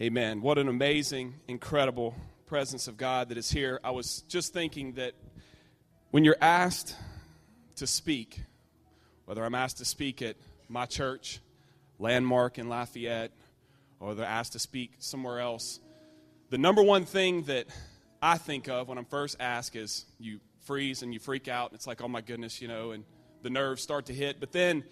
Amen. What an amazing, incredible presence of God that is here. I was just thinking that when you're asked to speak, whether I'm asked to speak at my church, Landmark in Lafayette, or they're asked to speak somewhere else, the number one thing that I think of when I'm first asked is you freeze and you freak out. And it's like, oh my goodness, you know, and the nerves start to hit. But then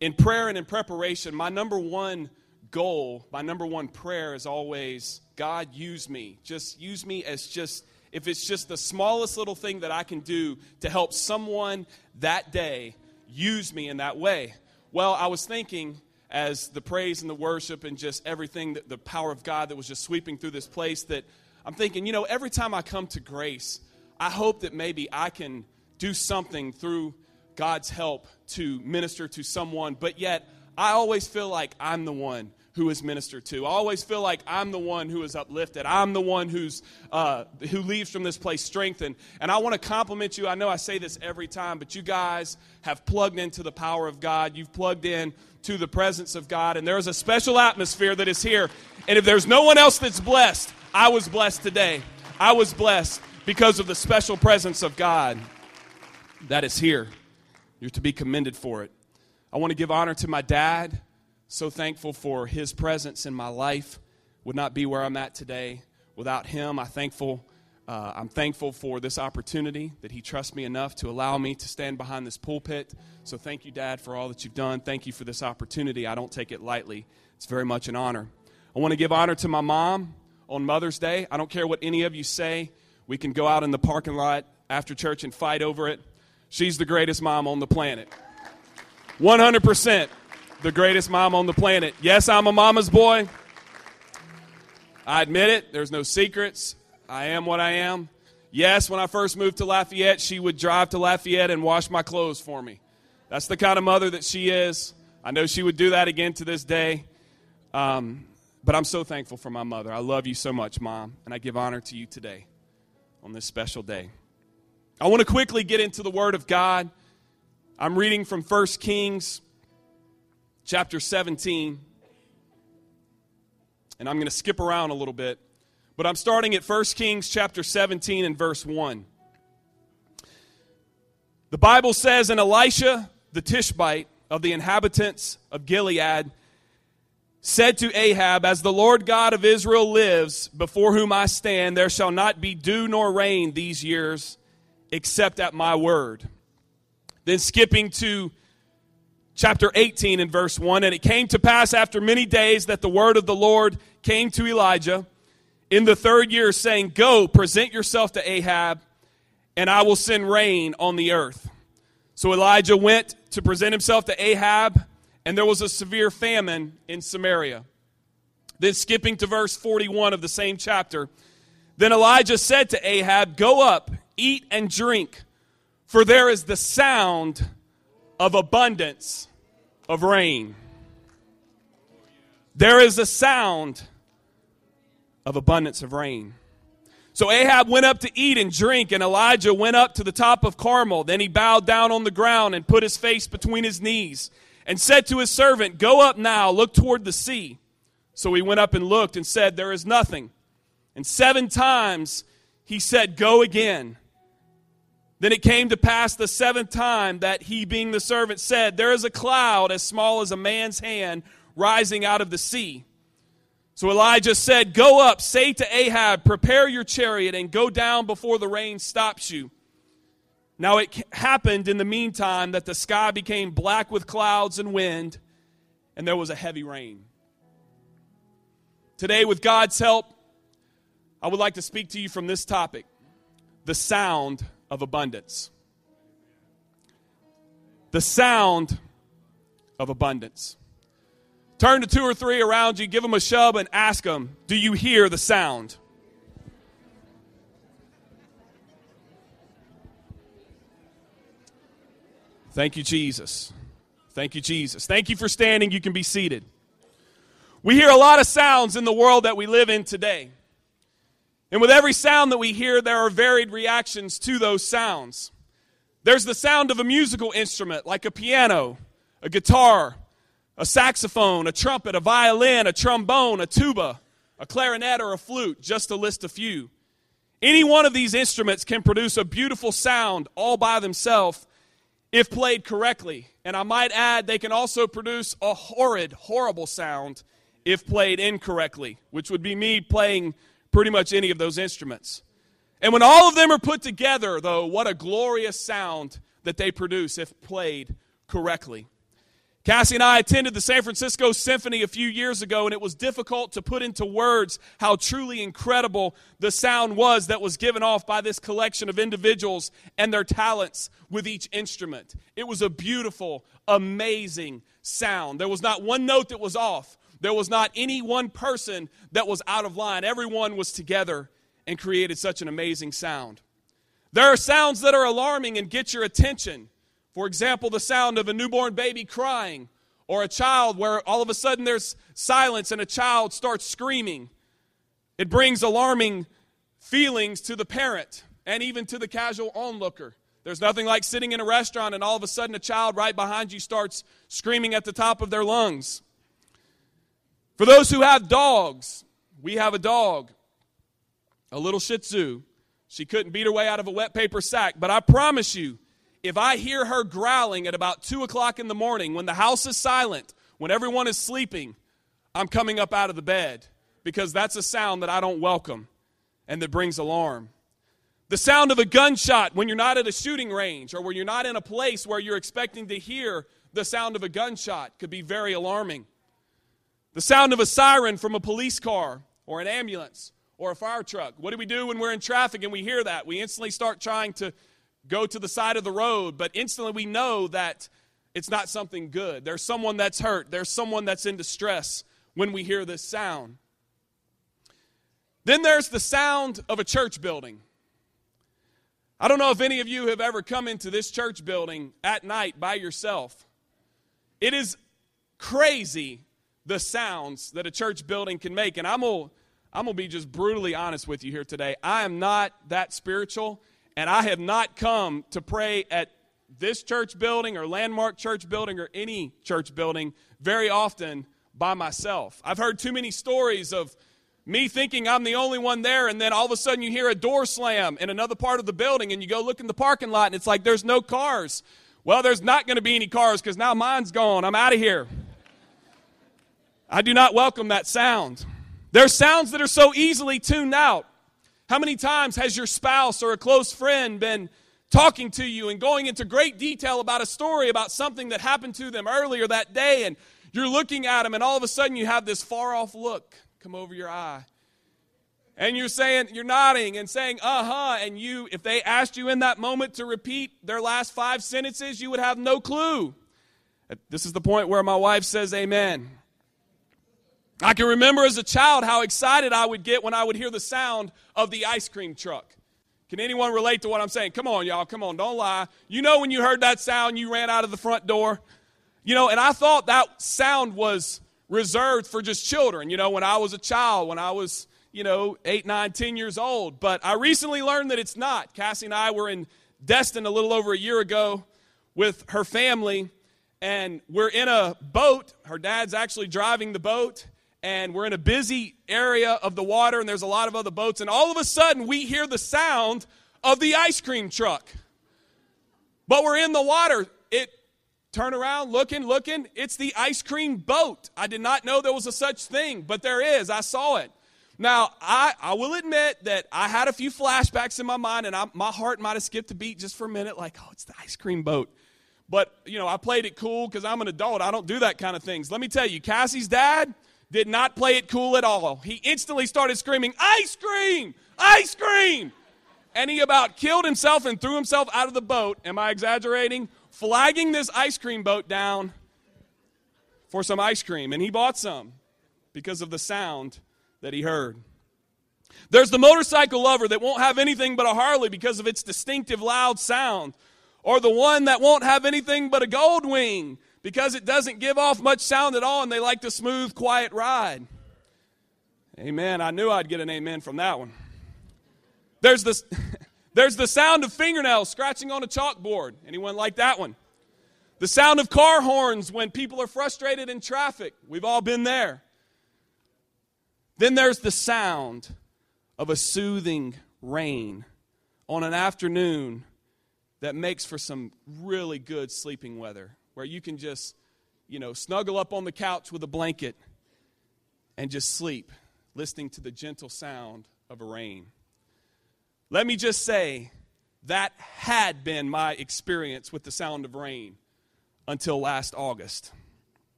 in prayer and in preparation, my number one goal, my number one prayer is always God, use me. Just use me as just, if it's just the smallest little thing that I can do to help someone that day, use me in that way. Well, I was thinking as the praise and the worship and just everything, that the power of God that was just sweeping through this place, that I'm thinking, you know, every time I come to grace, I hope that maybe I can do something through God's help to minister to someone, but yet I always feel like I'm the one who is ministered to. I always feel like I'm the one who is uplifted. I'm the one who's uh, who leaves from this place strengthened. And I want to compliment you. I know I say this every time, but you guys have plugged into the power of God. You've plugged in to the presence of God, and there is a special atmosphere that is here. And if there's no one else that's blessed, I was blessed today. I was blessed because of the special presence of God that is here. You're to be commended for it. I want to give honor to my dad. So thankful for his presence in my life. Would not be where I'm at today without him. I thankful. Uh, I'm thankful for this opportunity that he trusts me enough to allow me to stand behind this pulpit. So thank you, Dad, for all that you've done. Thank you for this opportunity. I don't take it lightly. It's very much an honor. I want to give honor to my mom on Mother's Day. I don't care what any of you say. We can go out in the parking lot after church and fight over it. She's the greatest mom on the planet. 100% the greatest mom on the planet. Yes, I'm a mama's boy. I admit it. There's no secrets. I am what I am. Yes, when I first moved to Lafayette, she would drive to Lafayette and wash my clothes for me. That's the kind of mother that she is. I know she would do that again to this day. Um, but I'm so thankful for my mother. I love you so much, Mom, and I give honor to you today on this special day. I want to quickly get into the Word of God. I'm reading from 1 Kings chapter 17, and I'm going to skip around a little bit, but I'm starting at 1 Kings chapter 17 and verse 1. The Bible says, And Elisha the Tishbite of the inhabitants of Gilead said to Ahab, As the Lord God of Israel lives, before whom I stand, there shall not be dew nor rain these years, except at my word. Then skipping to chapter 18 and verse 1 And it came to pass after many days that the word of the Lord came to Elijah in the third year, saying, Go, present yourself to Ahab, and I will send rain on the earth. So Elijah went to present himself to Ahab and there was a severe famine in Samaria. Then, skipping to verse 41 of the same chapter, then Elijah said to Ahab, Go up, eat and drink, for there is the sound of abundance of rain. There is a sound of abundance of rain. So Ahab went up to eat and drink, and Elijah went up to the top of Carmel. Then he bowed down on the ground and put his face between his knees and said to his servant, Go up now, look toward the sea. So he went up and looked and said, There is nothing. And seven times he said, Go again. Then it came to pass the seventh time that he, being the servant, said, There is a cloud as small as a man's hand rising out of the sea. So Elijah said, Go up, say to Ahab, Prepare your chariot and go down before the rain stops you. Now it happened in the meantime that the sky became black with clouds and wind, and there was a heavy rain. Today, with God's help, I would like to speak to you from this topic the sound of abundance. The sound of abundance. Turn to two or three around you, give them a shove, and ask them, Do you hear the sound? Thank you, Jesus. Thank you, Jesus. Thank you for standing. You can be seated. We hear a lot of sounds in the world that we live in today. And with every sound that we hear, there are varied reactions to those sounds. There's the sound of a musical instrument like a piano, a guitar, a saxophone, a trumpet, a violin, a trombone, a tuba, a clarinet, or a flute, just to list a few. Any one of these instruments can produce a beautiful sound all by themselves if played correctly. And I might add, they can also produce a horrid, horrible sound if played incorrectly, which would be me playing pretty much any of those instruments. And when all of them are put together, though, what a glorious sound that they produce if played correctly. Cassie and I attended the San Francisco Symphony a few years ago, and it was difficult to put into words how truly incredible the sound was that was given off by this collection of individuals and their talents with each instrument. It was a beautiful, amazing sound. There was not one note that was off, there was not any one person that was out of line. Everyone was together and created such an amazing sound. There are sounds that are alarming and get your attention. For example, the sound of a newborn baby crying, or a child where all of a sudden there's silence and a child starts screaming. It brings alarming feelings to the parent and even to the casual onlooker. There's nothing like sitting in a restaurant and all of a sudden a child right behind you starts screaming at the top of their lungs. For those who have dogs, we have a dog, a little Shih Tzu. She couldn't beat her way out of a wet paper sack, but I promise you, if I hear her growling at about 2 o'clock in the morning when the house is silent, when everyone is sleeping, I'm coming up out of the bed because that's a sound that I don't welcome and that brings alarm. The sound of a gunshot when you're not at a shooting range or when you're not in a place where you're expecting to hear the sound of a gunshot could be very alarming. The sound of a siren from a police car or an ambulance or a fire truck. What do we do when we're in traffic and we hear that? We instantly start trying to go to the side of the road, but instantly we know that it's not something good. There's someone that's hurt, there's someone that's in distress when we hear this sound. Then there's the sound of a church building. I don't know if any of you have ever come into this church building at night by yourself. It is crazy the sounds that a church building can make. And I'm going to I'm going to be just brutally honest with you here today. I am not that spiritual and I have not come to pray at this church building or landmark church building or any church building very often by myself. I've heard too many stories of me thinking I'm the only one there, and then all of a sudden you hear a door slam in another part of the building, and you go look in the parking lot, and it's like there's no cars. Well, there's not going to be any cars because now mine's gone. I'm out of here. I do not welcome that sound. There's sounds that are so easily tuned out. How many times has your spouse or a close friend been talking to you and going into great detail about a story about something that happened to them earlier that day and you're looking at them and all of a sudden you have this far off look come over your eye and you're saying you're nodding and saying uh-huh and you if they asked you in that moment to repeat their last five sentences you would have no clue this is the point where my wife says amen I can remember as a child how excited I would get when I would hear the sound of the ice cream truck. Can anyone relate to what I'm saying? Come on, y'all. Come on. Don't lie. You know, when you heard that sound, you ran out of the front door. You know, and I thought that sound was reserved for just children, you know, when I was a child, when I was, you know, eight, nine, ten years old. But I recently learned that it's not. Cassie and I were in Destin a little over a year ago with her family, and we're in a boat. Her dad's actually driving the boat and we're in a busy area of the water and there's a lot of other boats and all of a sudden we hear the sound of the ice cream truck. But we're in the water. It turn around looking looking. It's the ice cream boat. I did not know there was a such thing but there is. I saw it. Now i, I will admit that i had a few flashbacks in my mind and I, my heart might have skipped a beat just for a minute like oh it's the ice cream boat. But you know i played it cool because i'm an adult. I don't do that kind of things. Let me tell you cassie's dad did not play it cool at all. He instantly started screaming, Ice cream! Ice cream! And he about killed himself and threw himself out of the boat. Am I exaggerating? Flagging this ice cream boat down for some ice cream. And he bought some because of the sound that he heard. There's the motorcycle lover that won't have anything but a Harley because of its distinctive loud sound, or the one that won't have anything but a gold wing because it doesn't give off much sound at all and they like the smooth, quiet ride. Amen. I knew I'd get an amen from that one. There's this. There's the sound of fingernails scratching on a chalkboard. Anyone like that one? The sound of car horns when people are frustrated in traffic. We've all been there. Then there's the sound of a soothing rain on an afternoon that makes for some really good sleeping weather where you can just, you know, snuggle up on the couch with a blanket and just sleep, listening to the gentle sound of a rain. Let me just say that had been my experience with the sound of rain until last August.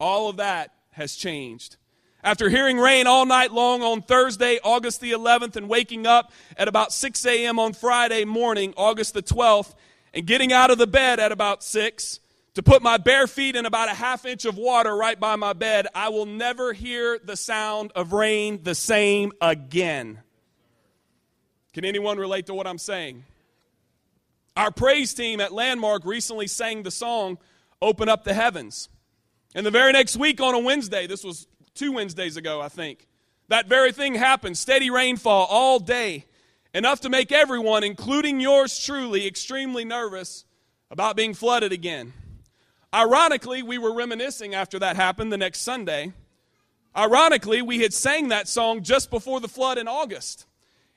All of that has changed. After hearing rain all night long on Thursday, August the 11th, and waking up at about 6 a.m. on Friday morning, August the 12th, and getting out of the bed at about 6 to put my bare feet in about a half inch of water right by my bed, I will never hear the sound of rain the same again. Can anyone relate to what I'm saying? Our praise team at Landmark recently sang the song Open Up the Heavens. And the very next week on a Wednesday, this was two Wednesdays ago, I think, that very thing happened steady rainfall all day, enough to make everyone, including yours truly, extremely nervous about being flooded again. Ironically, we were reminiscing after that happened the next Sunday. Ironically, we had sang that song just before the flood in August.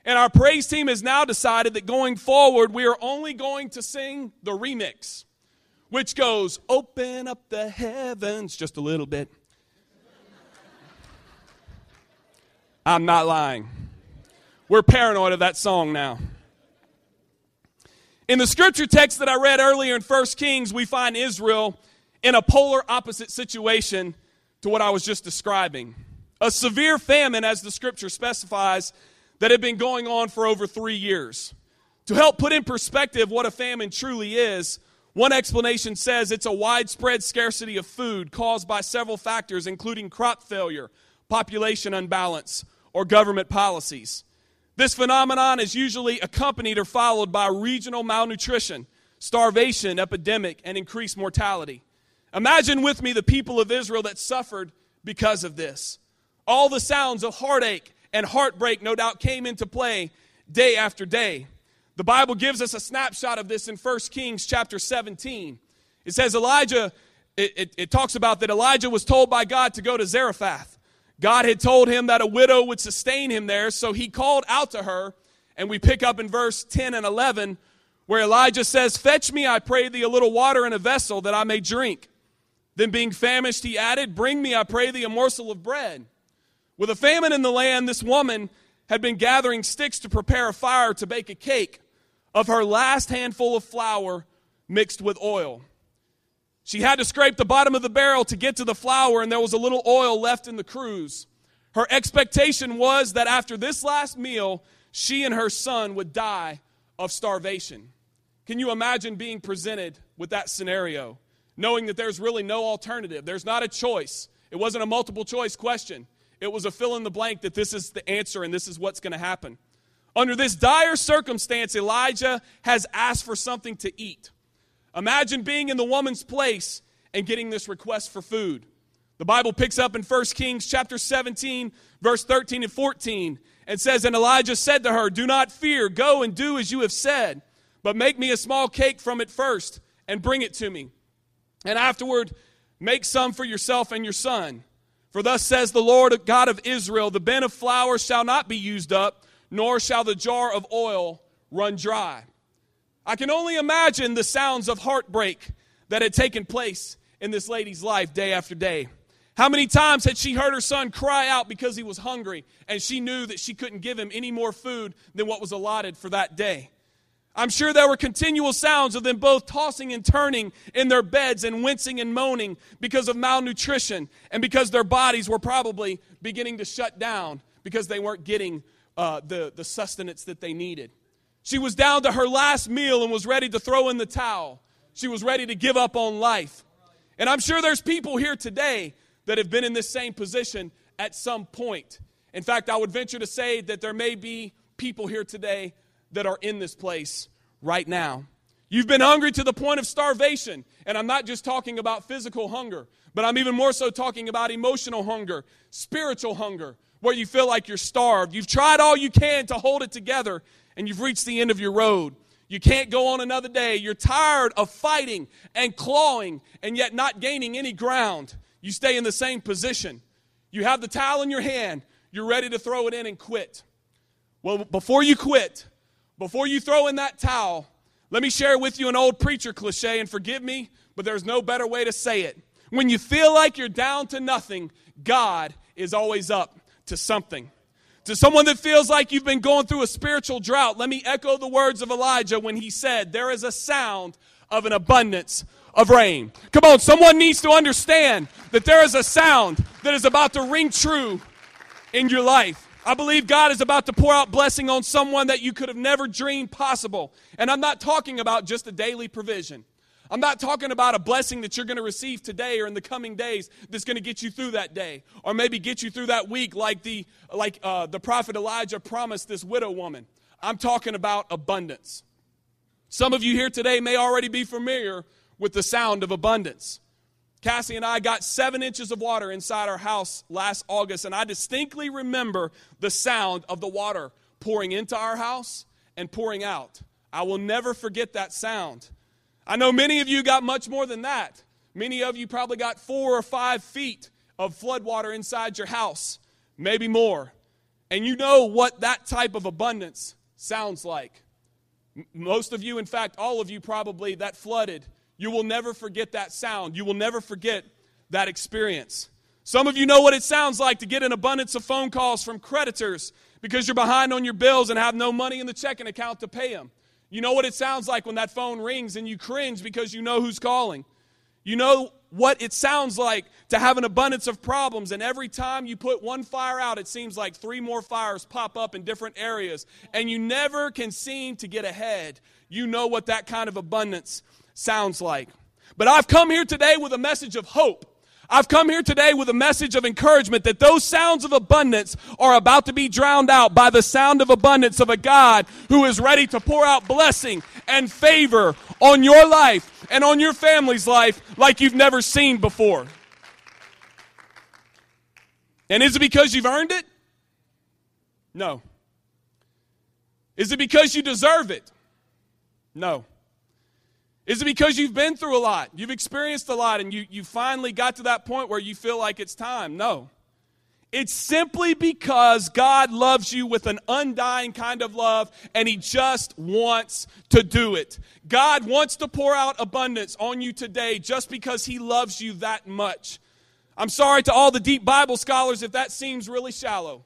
And our praise team has now decided that going forward, we are only going to sing the remix, which goes, Open up the heavens, just a little bit. I'm not lying. We're paranoid of that song now. In the scripture text that I read earlier in 1 Kings, we find Israel in a polar opposite situation to what I was just describing. A severe famine, as the scripture specifies, that had been going on for over three years. To help put in perspective what a famine truly is, one explanation says it's a widespread scarcity of food caused by several factors, including crop failure, population unbalance, or government policies. This phenomenon is usually accompanied or followed by regional malnutrition, starvation, epidemic, and increased mortality. Imagine with me the people of Israel that suffered because of this. All the sounds of heartache and heartbreak no doubt came into play day after day. The Bible gives us a snapshot of this in 1 Kings chapter 17. It says Elijah, it, it, it, talks about that Elijah was told by God to go to Zarephath. God had told him that a widow would sustain him there, so he called out to her, and we pick up in verse 10 and 11 where Elijah says, Fetch me, I pray thee, a little water in a vessel that I may drink. Then, being famished, he added, Bring me, I pray thee, a morsel of bread. With a famine in the land, this woman had been gathering sticks to prepare a fire to bake a cake of her last handful of flour mixed with oil. She had to scrape the bottom of the barrel to get to the flour, and there was a little oil left in the cruse. Her expectation was that after this last meal, she and her son would die of starvation. Can you imagine being presented with that scenario, knowing that there's really no alternative? There's not a choice. It wasn't a multiple choice question. It was a fill in the blank that this is the answer and this is what's going to happen. Under this dire circumstance, Elijah has asked for something to eat. Imagine being in the woman's place and getting this request for food. The Bible picks up in 1 Kings chapter 17, verse 13 and 14, and says, And Elijah said to her, Do not fear, go and do as you have said, but make me a small cake from it first, and bring it to me. And afterward, make some for yourself and your son. For thus says the Lord God of Israel the bin of flour shall not be used up, nor shall the jar of oil run dry. I can only imagine the sounds of heartbreak that had taken place in this lady's life day after day. How many times had she heard her son cry out because he was hungry and she knew that she couldn't give him any more food than what was allotted for that day? I'm sure there were continual sounds of them both tossing and turning in their beds and wincing and moaning because of malnutrition and because their bodies were probably beginning to shut down because they weren't getting uh, the, the sustenance that they needed. She was down to her last meal and was ready to throw in the towel. She was ready to give up on life. And I'm sure there's people here today that have been in this same position at some point. In fact, I would venture to say that there may be people here today that are in this place right now. You've been hungry to the point of starvation. And I'm not just talking about physical hunger, but I'm even more so talking about emotional hunger, spiritual hunger, where you feel like you're starved. You've tried all you can to hold it together, and you've reached the end of your road. You can't go on another day. You're tired of fighting and clawing and yet not gaining any ground. You stay in the same position. You have the towel in your hand. You're ready to throw it in and quit. Well, before you quit, before you throw in that towel, let me share with you an old preacher cliche, and forgive me, but there's no better way to say it. When you feel like you're down to nothing, God is always up to something. To someone that feels like you've been going through a spiritual drought, let me echo the words of Elijah when he said, There is a sound of an abundance of rain. Come on, someone needs to understand that there is a sound that is about to ring true in your life. I believe God is about to pour out blessing on someone that you could have never dreamed possible. And I'm not talking about just a daily provision. I'm not talking about a blessing that you're going to receive today or in the coming days that's going to get you through that day or maybe get you through that week like the like uh, the prophet Elijah promised this widow woman. I'm talking about abundance. Some of you here today may already be familiar with the sound of abundance. Cassie and I got seven inches of water inside our house last August, and I distinctly remember the sound of the water pouring into our house and pouring out. I will never forget that sound. I know many of you got much more than that. Many of you probably got four or five feet of floodwater inside your house, maybe more. And you know what that type of abundance sounds like. Most of you, in fact, all of you probably, that flooded you will never forget that sound. You will never forget that experience. Some of you know what it sounds like to get an abundance of phone calls from creditors because you're behind on your bills and have no money in the checking account to pay them. You know what it sounds like when that phone rings and you cringe because you know who's calling. You know what it sounds like to have an abundance of problems, and every time you put one fire out, it seems like three more fires pop up in different areas, and you never can seem to get ahead. You know what that kind of abundance sounds like. But I've come here today with a message of hope. I've come here today with a message of encouragement that those sounds of abundance are about to be drowned out by the sound of abundance of a God who is ready to pour out blessing and favor on your life and on your family's life like you've never seen before. And is it because you've earned it? No. Is it because you deserve it? No. Is it because you've been through a lot? You've experienced a lot and you, you finally got to that point where you feel like it's time? No. It's simply because God loves you with an undying kind of love and He just wants to do it. God wants to pour out abundance on you today just because He loves you that much. I'm sorry to all the deep Bible scholars if that seems really shallow,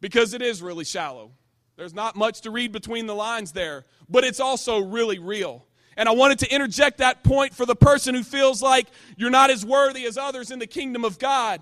because it is really shallow. There's not much to read between the lines there, but it's also really real. And I wanted to interject that point for the person who feels like you're not as worthy as others in the kingdom of God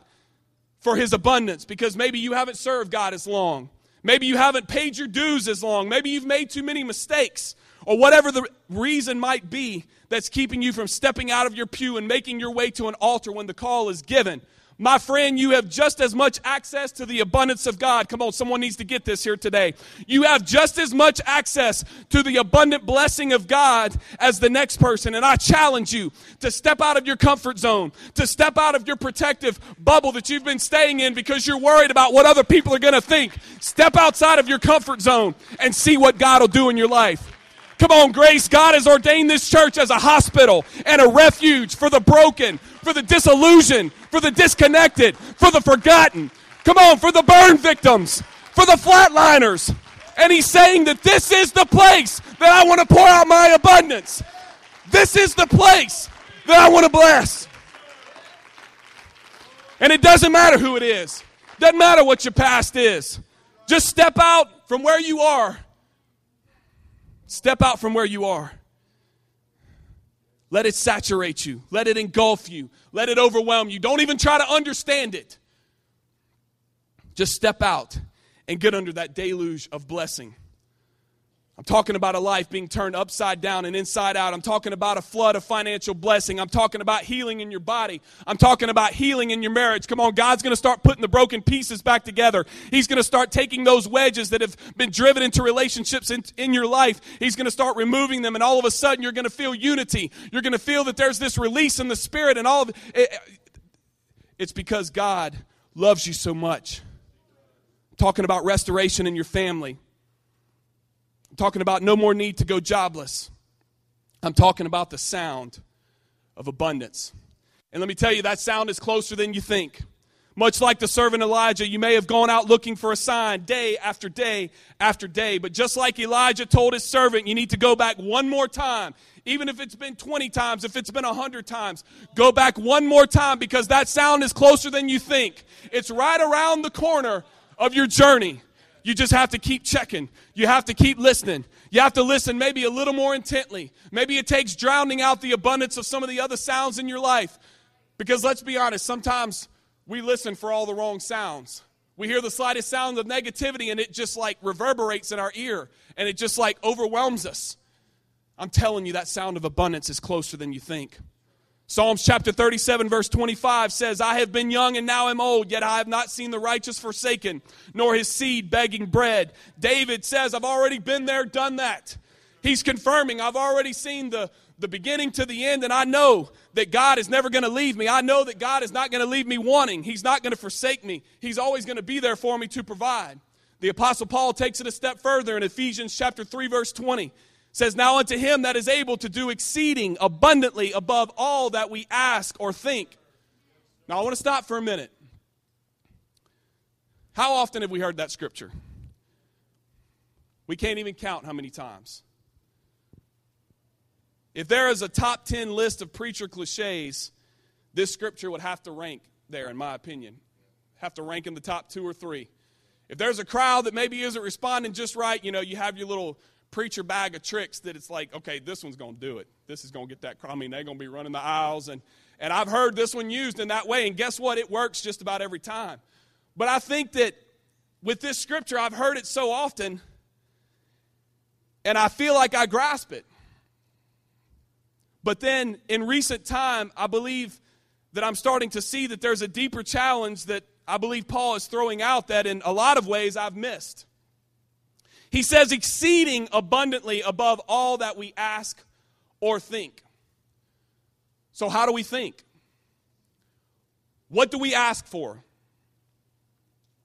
for his abundance because maybe you haven't served God as long. Maybe you haven't paid your dues as long. Maybe you've made too many mistakes or whatever the reason might be that's keeping you from stepping out of your pew and making your way to an altar when the call is given. My friend, you have just as much access to the abundance of God. Come on, someone needs to get this here today. You have just as much access to the abundant blessing of God as the next person. And I challenge you to step out of your comfort zone, to step out of your protective bubble that you've been staying in because you're worried about what other people are going to think. Step outside of your comfort zone and see what God will do in your life. Come on, Grace. God has ordained this church as a hospital and a refuge for the broken, for the disillusioned, for the disconnected, for the forgotten. Come on, for the burn victims, for the flatliners. And he's saying that this is the place that I want to pour out my abundance. This is the place that I want to bless. And it doesn't matter who it is. Doesn't matter what your past is. Just step out from where you are. Step out from where you are. Let it saturate you. Let it engulf you. Let it overwhelm you. Don't even try to understand it. Just step out and get under that deluge of blessing. I'm talking about a life being turned upside down and inside out. I'm talking about a flood of financial blessing. I'm talking about healing in your body. I'm talking about healing in your marriage. Come on, God's going to start putting the broken pieces back together. He's going to start taking those wedges that have been driven into relationships in, in your life. He's going to start removing them, and all of a sudden, you're going to feel unity. You're going to feel that there's this release in the spirit, and all of it. It's because God loves you so much. I'm talking about restoration in your family. Talking about no more need to go jobless. I'm talking about the sound of abundance. And let me tell you, that sound is closer than you think. Much like the servant Elijah, you may have gone out looking for a sign day after day after day. But just like Elijah told his servant, you need to go back one more time. Even if it's been 20 times, if it's been 100 times, go back one more time because that sound is closer than you think. It's right around the corner of your journey. You just have to keep checking. You have to keep listening. You have to listen maybe a little more intently. Maybe it takes drowning out the abundance of some of the other sounds in your life. Because let's be honest, sometimes we listen for all the wrong sounds. We hear the slightest sound of negativity and it just like reverberates in our ear and it just like overwhelms us. I'm telling you, that sound of abundance is closer than you think. Psalms chapter 37, verse 25 says, I have been young and now am old, yet I have not seen the righteous forsaken, nor his seed begging bread. David says, I've already been there, done that. He's confirming, I've already seen the, the beginning to the end, and I know that God is never going to leave me. I know that God is not going to leave me wanting. He's not going to forsake me. He's always going to be there for me to provide. The Apostle Paul takes it a step further in Ephesians chapter 3, verse 20. Says, Now unto him that is able to do exceeding abundantly above all that we ask or think. Now I want to stop for a minute. How often have we heard that scripture? We can't even count how many times. If there is a top 10 list of preacher cliches, this scripture would have to rank there, in my opinion. Have to rank in the top two or three. If there's a crowd that maybe isn't responding just right, you know, you have your little preacher bag of tricks that it's like, okay, this one's going to do it. This is going to get that. I mean, they're going to be running the aisles. And, and I've heard this one used in that way. And guess what? It works just about every time. But I think that with this scripture, I've heard it so often, and I feel like I grasp it. But then in recent time, I believe that I'm starting to see that there's a deeper challenge that I believe Paul is throwing out that in a lot of ways I've missed. He says, exceeding abundantly above all that we ask or think. So, how do we think? What do we ask for?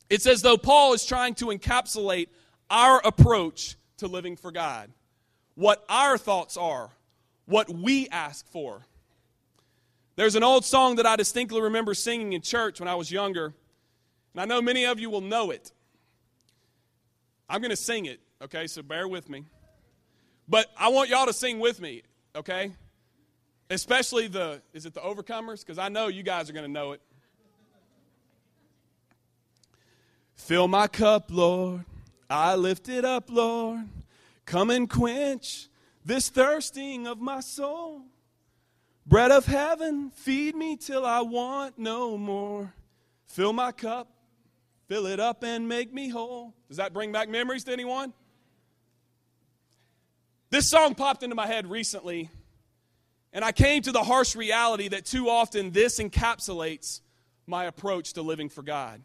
It's as though Paul is trying to encapsulate our approach to living for God, what our thoughts are what we ask for. There's an old song that I distinctly remember singing in church when I was younger, and I know many of you will know it. I'm going to sing it, okay, so bear with me. But I want y'all to sing with me, okay? Especially the, is it the overcomers? Because I know you guys are going to know it. Fill my cup, Lord. I lift it up, Lord. Come and quench this thirsting of my soul. Bread of heaven, feed me till I want no more. Fill my cup, fill it up, and make me whole. Does that bring back memories to anyone? This song popped into my head recently, and I came to the harsh reality that too often this encapsulates my approach to living for God.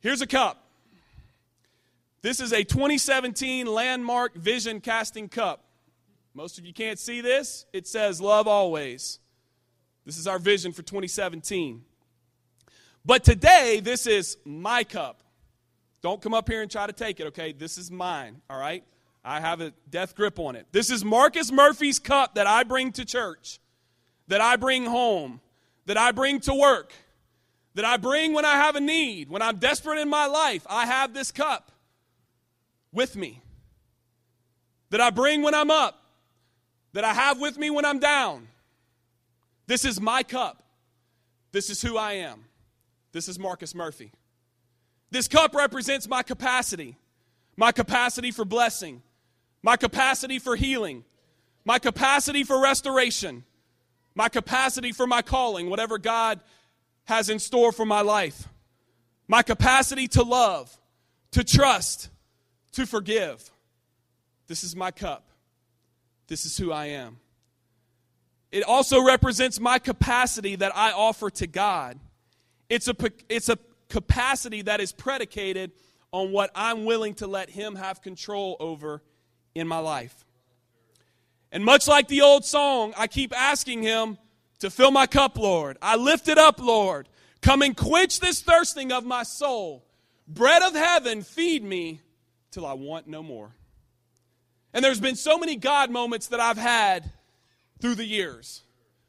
Here's a cup. This is a 2017 landmark vision casting cup. Most of you can't see this. It says love always. This is our vision for 2017. But today, this is my cup. Don't come up here and try to take it, okay? This is mine, all right? I have a death grip on it. This is Marcus Murphy's cup that I bring to church, that I bring home, that I bring to work, that I bring when I have a need, when I'm desperate in my life. I have this cup with me, that I bring when I'm up, that I have with me when I'm down. This is my cup. This is who I am. This is Marcus Murphy. This cup represents my capacity my capacity for blessing, my capacity for healing, my capacity for restoration, my capacity for my calling, whatever God has in store for my life, my capacity to love, to trust, to forgive. This is my cup. This is who I am. It also represents my capacity that I offer to God. It's a, it's a capacity that is predicated on what I'm willing to let Him have control over in my life. And much like the old song, I keep asking Him to fill my cup, Lord. I lift it up, Lord. Come and quench this thirsting of my soul. Bread of heaven, feed me till I want no more. And there's been so many God moments that I've had through the years.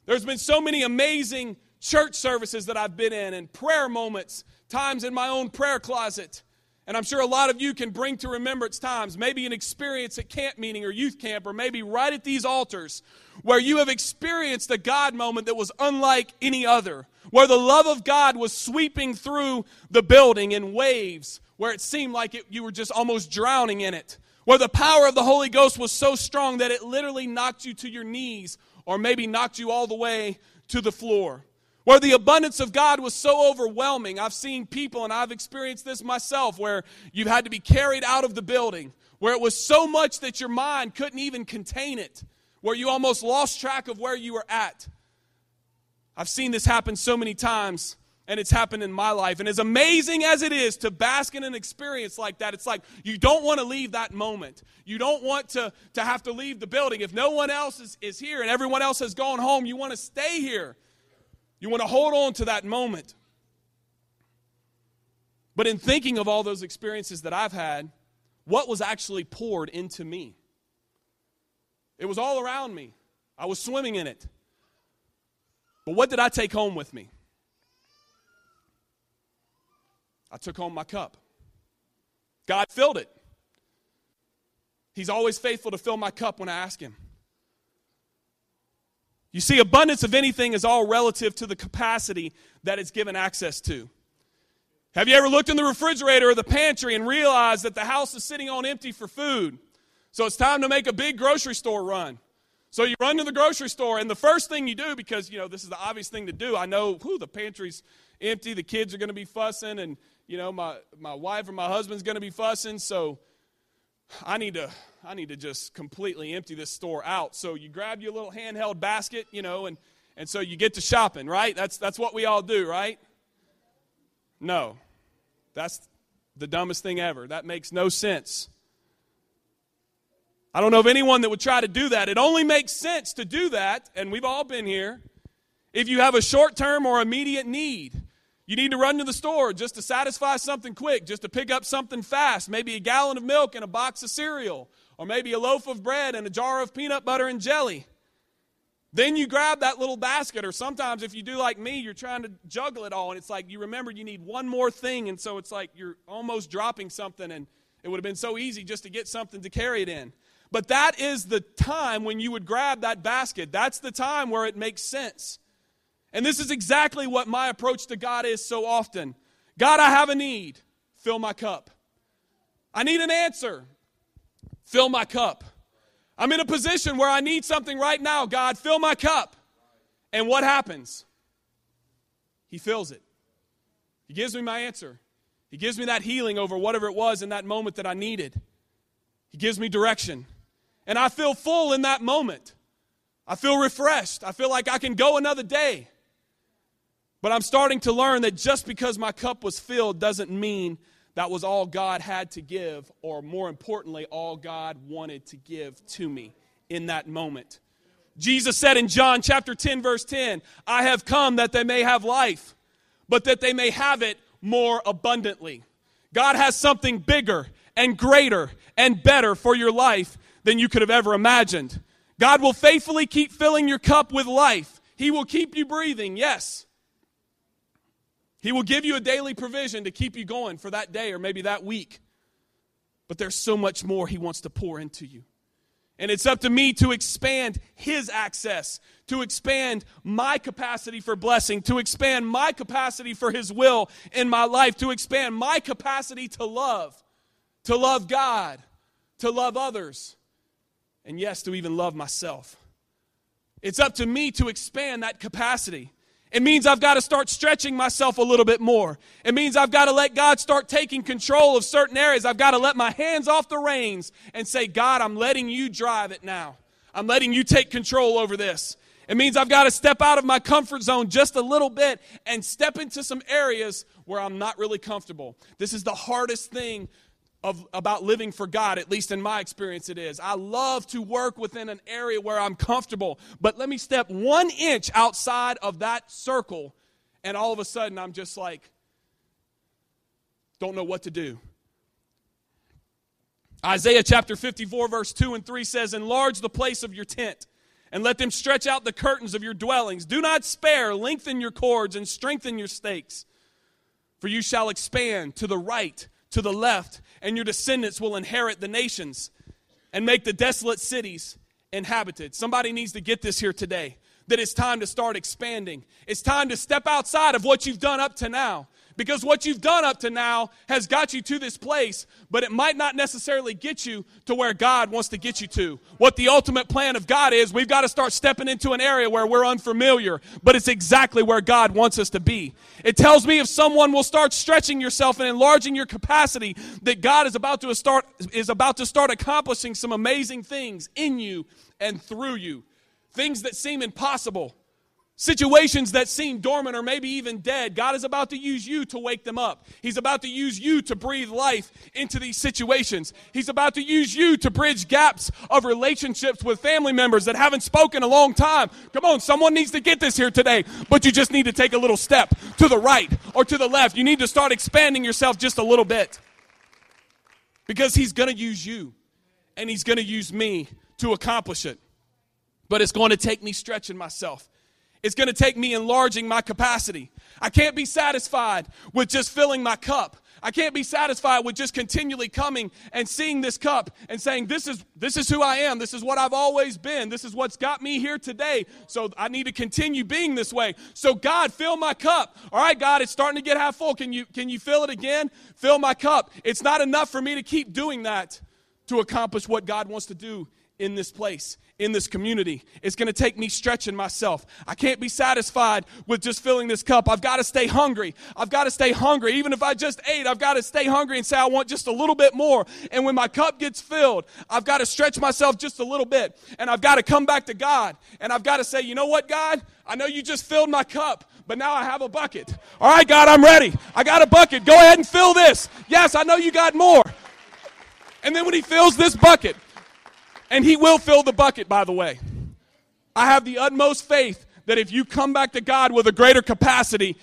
There's been so many amazing church services that I've been in and prayer moments, times in my own prayer closet. And I'm sure a lot of you can bring to remembrance times, maybe an experience at camp meeting or youth camp, or maybe right at these altars, where you have experienced a God moment that was unlike any other, where the love of God was sweeping through the building in waves, where it seemed like it, you were just almost drowning in it, where the power of the Holy Ghost was so strong that it literally knocked you to your knees, or maybe knocked you all the way to the floor. Where the abundance of God was so overwhelming. I've seen people, and I've experienced this myself, where you've had to be carried out of the building, where it was so much that your mind couldn't even contain it, where you almost lost track of where you were at. I've seen this happen so many times, and it's happened in my life. And as amazing as it is to bask in an experience like that, it's like you don't want to leave that moment. You don't want to, to have to leave the building. If no one else is, is here and everyone else has gone home, you want to stay here you want to hold on to that moment. But in thinking of all those experiences that I've had, what was actually poured into me? It was all around me. I was swimming in it. But what did I take home with me? I took home my cup. God filled it. He's always faithful to fill my cup when I ask Him. You see, abundance of anything is all relative to the capacity that it's given access to. Have you ever looked in the refrigerator or the pantry and realized that the house is sitting on empty for food? So it's time to make a big grocery store run. So you run to the grocery store, and the first thing you do, because you know this is the obvious thing to do, I know who the pantry's empty, the kids are going to be fussing, and you know my my wife or my husband's going to be fussing. So I need to I need to just completely empty this store out. So you grab your little handheld basket, you know, and, and so you get to shopping, right? That's, that's what we all do, right? No. That's the dumbest thing ever. That makes no sense. I don't know of anyone that would try to do that. It only makes sense to do that, and we've all been here, if you have a short term or immediate need. You need to run to the store just to satisfy something quick, just to pick up something fast, maybe a gallon of milk and a box of cereal, or maybe a loaf of bread and a jar of peanut butter and jelly. Then you grab that little basket, or sometimes if you do like me, you're trying to juggle it all, and it's like you remember you need one more thing, and so it's like you're almost dropping something, and it would have been so easy just to get something to carry it in. But that is the time when you would grab that basket. That's the time where it makes sense. And this is exactly what my approach to God is so often God, I have a need. Fill my cup. I need an answer. Fill my cup. I'm in a position where I need something right now. God, fill my cup. And what happens? He fills it. He gives me my answer. He gives me that healing over whatever it was in that moment that I needed. He gives me direction. And I feel full in that moment. I feel refreshed. I feel like I can go another day. But I'm starting to learn that just because my cup was filled doesn't mean that was all God had to give, or more importantly, all God wanted to give to me in that moment. Jesus said in John chapter 10, verse 10, I have come that they may have life, but that they may have it more abundantly. God has something bigger and greater and better for your life than you could have ever imagined. God will faithfully keep filling your cup with life. He will keep you breathing, yes. He will give you a daily provision to keep you going for that day or maybe that week. But there's so much more He wants to pour into you. And it's up to me to expand His access, to expand my capacity for blessing, to expand my capacity for His will in my life, to expand my capacity to love, to love God, to love others, and yes, to even love myself. It's up to me to expand that capacity. It means I've got to start stretching myself a little bit more. It means I've got to let God start taking control of certain areas. I've got to let my hands off the reins and say, God, I'm letting you drive it now. I'm letting you take control over this. It means I've got to step out of my comfort zone just a little bit and step into some areas where I'm not really comfortable. This is the hardest thing of, about living for God, at least in my experience, it is. I love to work within an area where I'm comfortable, but let me step one inch outside of that circle, and all of a sudden I'm just like, don't know what to do. Isaiah chapter 54, verse 2 and 3 says, Enlarge the place of your tent, and let them stretch out the curtains of your dwellings. Do not spare, lengthen your cords, and strengthen your stakes. For you shall expand to the right, to the left, and your descendants will inherit the nations and make the desolate cities inhabited. Somebody needs to get this here today that it's time to start expanding. It's time to step outside of what you've done up to now. Because what you've done up to now has got you to this place, but it might not necessarily get you to where God wants to get you to. What the ultimate plan of God is, we've got to start stepping into an area where we're unfamiliar, but it's exactly where God wants us to be. It tells me if someone will start stretching yourself and enlarging your capacity, that God is about to start is about to start accomplishing some amazing things in you and through you. Things that seem impossible Situations that seem dormant or maybe even dead, God is about to use you to wake them up. He's about to use you to breathe life into these situations. He's about to use you to bridge gaps of relationships with family members that haven't spoken a long time. Come on, someone needs to get this here today, but you just need to take a little step to the right or to the left. You need to start expanding yourself just a little bit because He's going to use you and He's going to use me to accomplish it. But it's going to take me stretching myself. It's going to take me enlarging my capacity. I can't be satisfied with just filling my cup. I can't be satisfied with just continually coming and seeing this cup and saying, this is, this is who I am. This is what I've always been. This is what's got me here today. So I need to continue being this way. So God, fill my cup. All right, God, it's starting to get half full. Can you, can you fill it again? Fill my cup. It's not enough for me to keep doing that to accomplish what God wants to do in this place in this community. It's going to take me stretching myself. I can't be satisfied with just filling this cup. I've got to stay hungry. I've got to stay hungry. Even if I just ate, I've got to stay hungry and say, I want just a little bit more. And when my cup gets filled, I've got to stretch myself just a little bit. And I've got to come back to God. And I've got to say, you know what, God? I know you just filled my cup but now I have a bucket. All right, God, I'm ready. I got a bucket. Go ahead and fill this. Yes, I know you got more. And then when he fills this bucket, and He will fill the bucket, by the way. I have the utmost faith that if you come back to God with a greater capacity,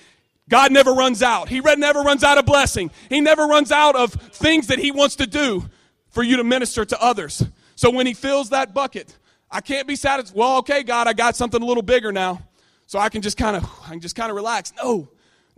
God never runs out. He never runs out of blessing. He never runs out of things that He wants to do for you to minister to others. So when He fills that bucket, I can't be satisfied. Well, okay, God, I got something a little bigger now. So I can just kind of I can just kind of relax. No.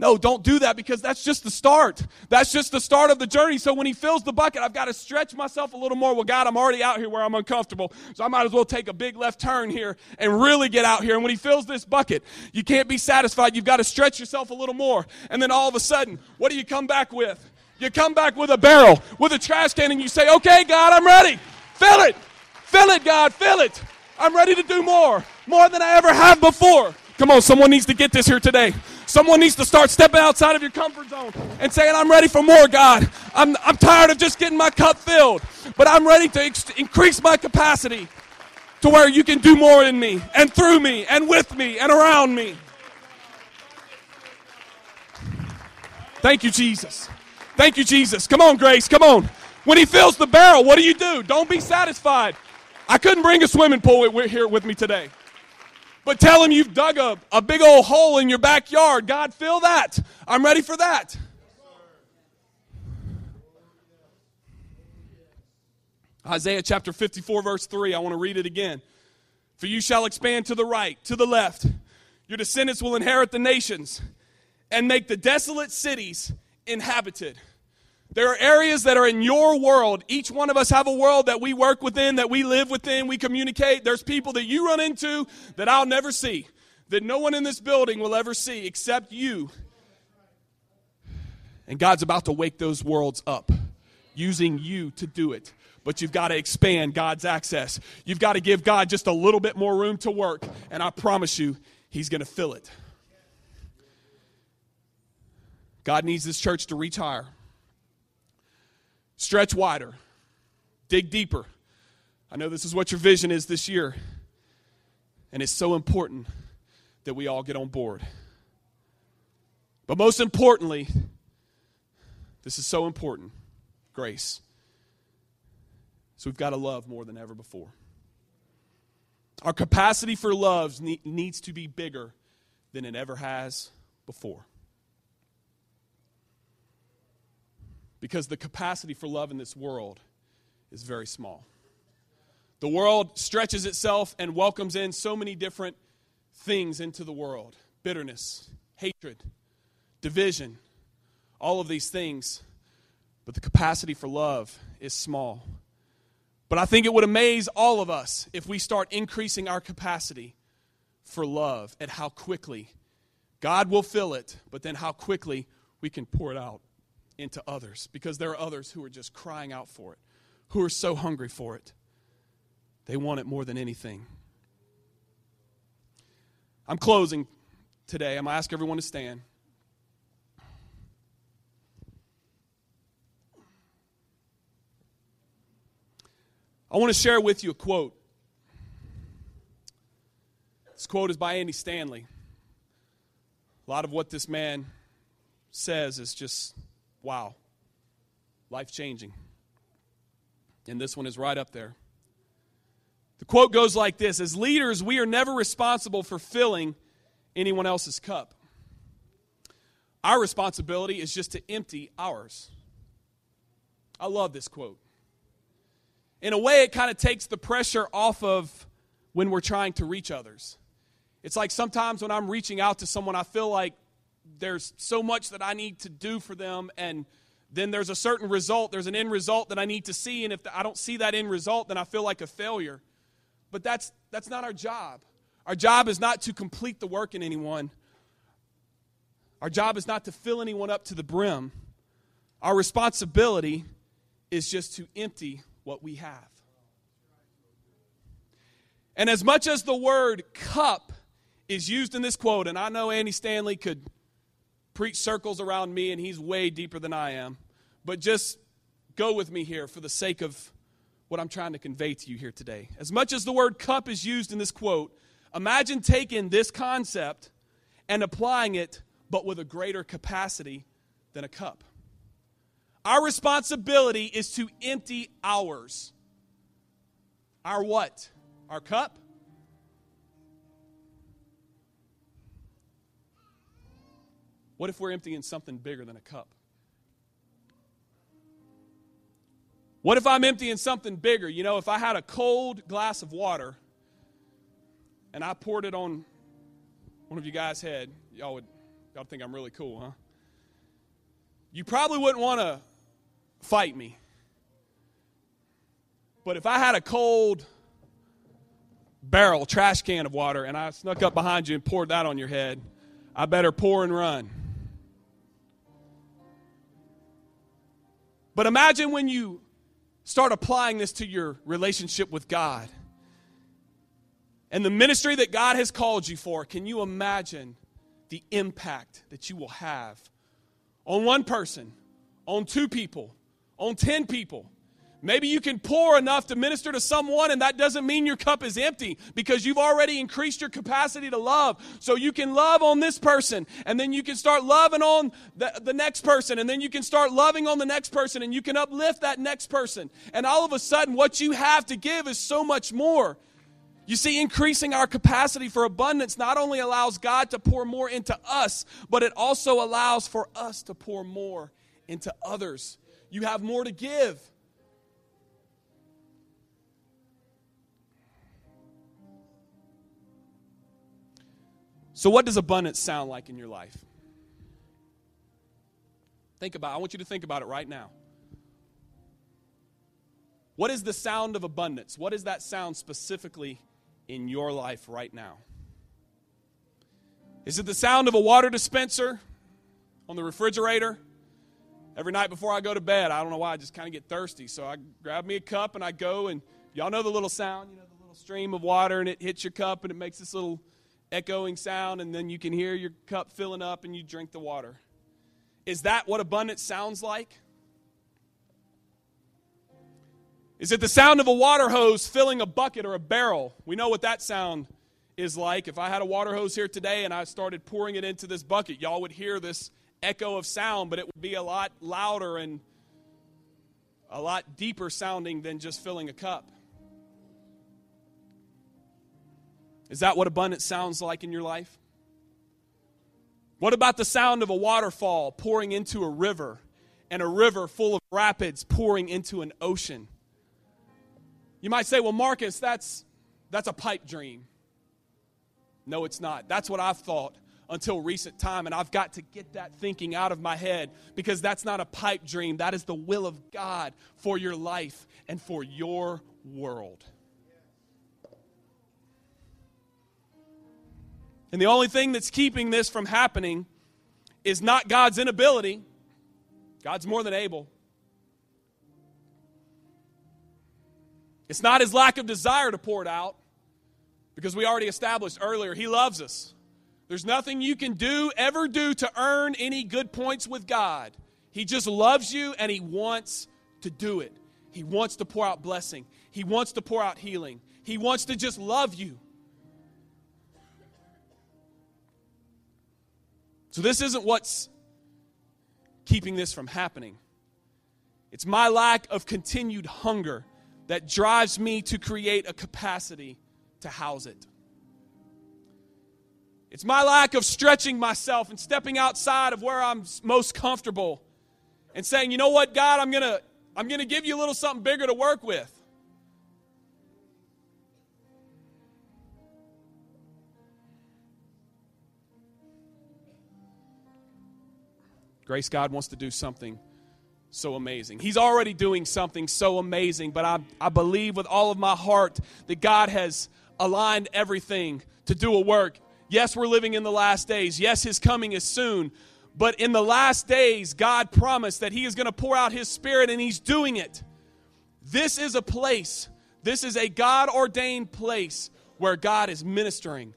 No, don't do that because that's just the start. That's just the start of the journey. So when he fills the bucket, I've got to stretch myself a little more. Well, God, I'm already out here where I'm uncomfortable. So I might as well take a big left turn here and really get out here. And when he fills this bucket, you can't be satisfied. You've got to stretch yourself a little more. And then all of a sudden, what do you come back with? You come back with a barrel, with a trash can, and you say, Okay, God, I'm ready. Fill it. Fill it, God. Fill it. I'm ready to do more. More than I ever have before. Come on, someone needs to get this here today. Someone needs to start stepping outside of your comfort zone and saying, I'm ready for more, God. I'm, I'm tired of just getting my cup filled, but I'm ready to ex- increase my capacity to where you can do more in me and through me and with me and around me. Thank you, Jesus. Thank you, Jesus. Come on, Grace. Come on. When he fills the barrel, what do you do? Don't be satisfied. I couldn't bring a swimming pool here with me today. But tell him you've dug a, a big old hole in your backyard. God, fill that. I'm ready for that. Isaiah chapter 54, verse 3. I want to read it again. For you shall expand to the right, to the left. Your descendants will inherit the nations and make the desolate cities inhabited. There are areas that are in your world. Each one of us have a world that we work within, that we live within, we communicate. There's people that you run into that I'll never see, that no one in this building will ever see except you. And God's about to wake those worlds up using you to do it. But you've got to expand God's access. You've got to give God just a little bit more room to work, and I promise you, He's going to fill it. God needs this church to reach higher. Stretch wider, dig deeper. I know this is what your vision is this year, and it's so important that we all get on board. But most importantly, this is so important grace. So we've got to love more than ever before. Our capacity for love needs to be bigger than it ever has before. Because the capacity for love in this world is very small. The world stretches itself and welcomes in so many different things into the world bitterness, hatred, division, all of these things. But the capacity for love is small. But I think it would amaze all of us if we start increasing our capacity for love at how quickly God will fill it, but then how quickly we can pour it out into others because there are others who are just crying out for it, who are so hungry for it. They want it more than anything. I'm closing today. I'm going to ask everyone to stand. I want to share with you a quote. This quote is by Andy Stanley. A lot of what this man says is just wow, life changing. And this one is right up there. The quote goes like this As leaders, we are never responsible for filling anyone else's cup. Our responsibility is just to empty ours. I love this quote in a way, it kind of takes the pressure off of when we're trying to reach others. It's like sometimes when I'm reaching out to someone, I feel like there's so much that I need to do for them, and then there's a certain result, there's an end result that I need to see, and if I don't see that end result, then I feel like a failure. But that's, that's not our job. Our job is not to complete the work in anyone, our job is not to fill anyone up to the brim. Our responsibility is just to empty what we have. And as much as the word cup is used in this quote, and I know Andy Stanley could preach circles around me, and he's way deeper than I am, but just go with me here for the sake of what I'm trying to convey to you here today. As much as the word cup is used in this quote, imagine taking this concept and applying it, but with a greater capacity than a cup. Our responsibility is to empty ours. Our what? Our cup? What if we're emptying something bigger than a cup? What if I'm emptying something bigger? You know, if I had a cold glass of water and I poured it on one of you guys' head, y'all would y'all think I'm really cool, huh? You probably wouldn't want to fight me. But if I had a cold barrel, trash can of water, and I snuck up behind you and poured that on your head, I better pour and run. But imagine when you start applying this to your relationship with God and the ministry that God has called you for. Can you imagine the impact that you will have on one person, on two people, on 10 people. Maybe you can pour enough to minister to someone, and that doesn't mean your cup is empty because you've already increased your capacity to love. So you can love on this person, and then you can start loving on the, the next person, and then you can start loving on the next person, and you can uplift that next person. And all of a sudden, what you have to give is so much more. You see, increasing our capacity for abundance not only allows God to pour more into us, but it also allows for us to pour more into others you have more to give. So, what does abundance sound like in your life? Think about it. I want you to think about it right now. What is the sound of abundance? What is that sound specifically in your life right now? Is it the sound of a water dispenser on the refrigerator? Every night before I go to bed, I don't know why, I just kind of get thirsty. So I grab me a cup and I go, and y'all know the little sound, you know, the little stream of water, and it hits your cup and it makes this little echoing sound, and then you can hear your cup filling up and you drink the water. Is that what abundance sounds like? Is it the sound of a water hose filling a bucket or a barrel? We know what that sound is like. If I had a water hose here today and I started pouring it into this bucket, y'all would hear this echo of sound, but it would be a lot louder and a lot deeper sounding than just filling a cup. Is that what abundance sounds like in your life? What about the sound of a waterfall pouring into a river and a river full of rapids pouring into an ocean? You might say, well, Marcus, that's, that's a pipe dream. No, it's not. That's what I've thought until recent time, and I've got to get that thinking out of my head because that's not a pipe dream. That is the will of God for your life and for your world. And the only thing that's keeping this from happening is not God's inability, God's more than able. It's not his lack of desire to pour it out, because we already established earlier, he loves us. There's nothing you can do, ever do, to earn any good points with God. He just loves you and he wants to do it. He wants to pour out blessing, he wants to pour out healing, he wants to just love you. So, this isn't what's keeping this from happening. It's my lack of continued hunger that drives me to create a capacity to house it. It's my lack of stretching myself and stepping outside of where I'm most comfortable and saying, you know what, God, I'm going to I'm going to give you a little something bigger to work with. Grace God wants to do something so amazing. He's already doing something so amazing, but I, I believe with all of my heart that God has aligned everything to do a work. Yes, we're living in the last days. Yes, His coming is soon. But in the last days, God promised that He is going to pour out His Spirit, and He's doing it. This is a place, this is a God ordained place where God is ministering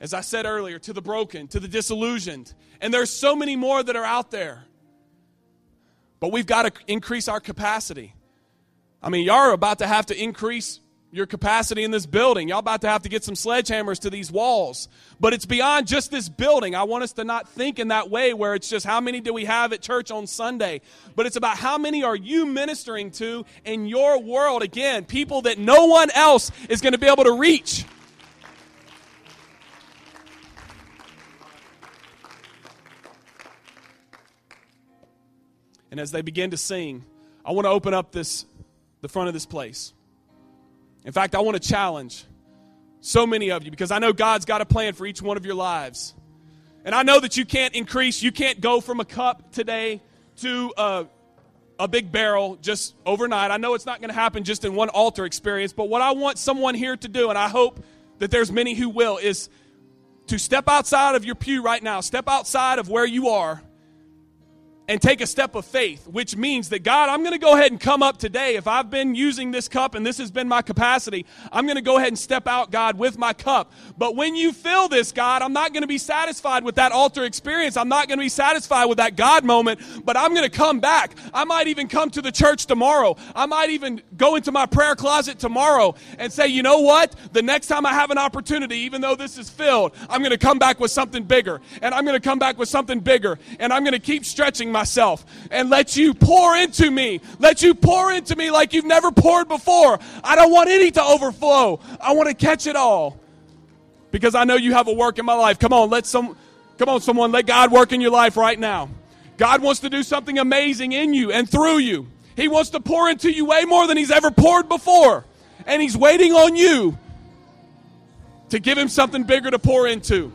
as I said earlier, to the broken, to the disillusioned. And there's so many more that are out there. But we've got to increase our capacity. I mean, y'all are about to have to increase your capacity in this building. Y'all about to have to get some sledgehammers to these walls. But it's beyond just this building. I want us to not think in that way where it's just how many do we have at church on Sunday, but it's about how many are you ministering to in your world again, people that no one else is going to be able to reach. And as they begin to sing, I want to open up this the front of this place. In fact, I want to challenge so many of you because I know God's got a plan for each one of your lives. And I know that you can't increase, you can't go from a cup today to a, a big barrel just overnight. I know it's not going to happen just in one altar experience, but what I want someone here to do, and I hope that there's many who will, is to step outside of your pew right now, step outside of where you are, and take a step of faith, which means that God, I'm going to go ahead and come up today. If I've been using this cup and this has been my capacity, I'm going to go ahead and step out, God, with my cup. But when you fill this, God, I'm not going to be satisfied with that altar experience. I'm not going to be satisfied with that God moment, but I'm going to come back. I might even come to the church tomorrow. I might even go into my prayer closet tomorrow and say, you know what? The next time I have an opportunity, even though this is filled, I'm going to come back with something bigger. And I'm going to come back with something bigger. And I'm going to keep stretching my myself and let you pour into me. Let you pour into me like you've never poured before. I don't want any to overflow. I want to catch it all because I know you have a work in my life. Come on, let some come on someone let God work in your life right now. God wants to do something amazing in you and through you. He wants to pour into you way more than he's ever poured before. And he's waiting on you to give him something bigger to pour into.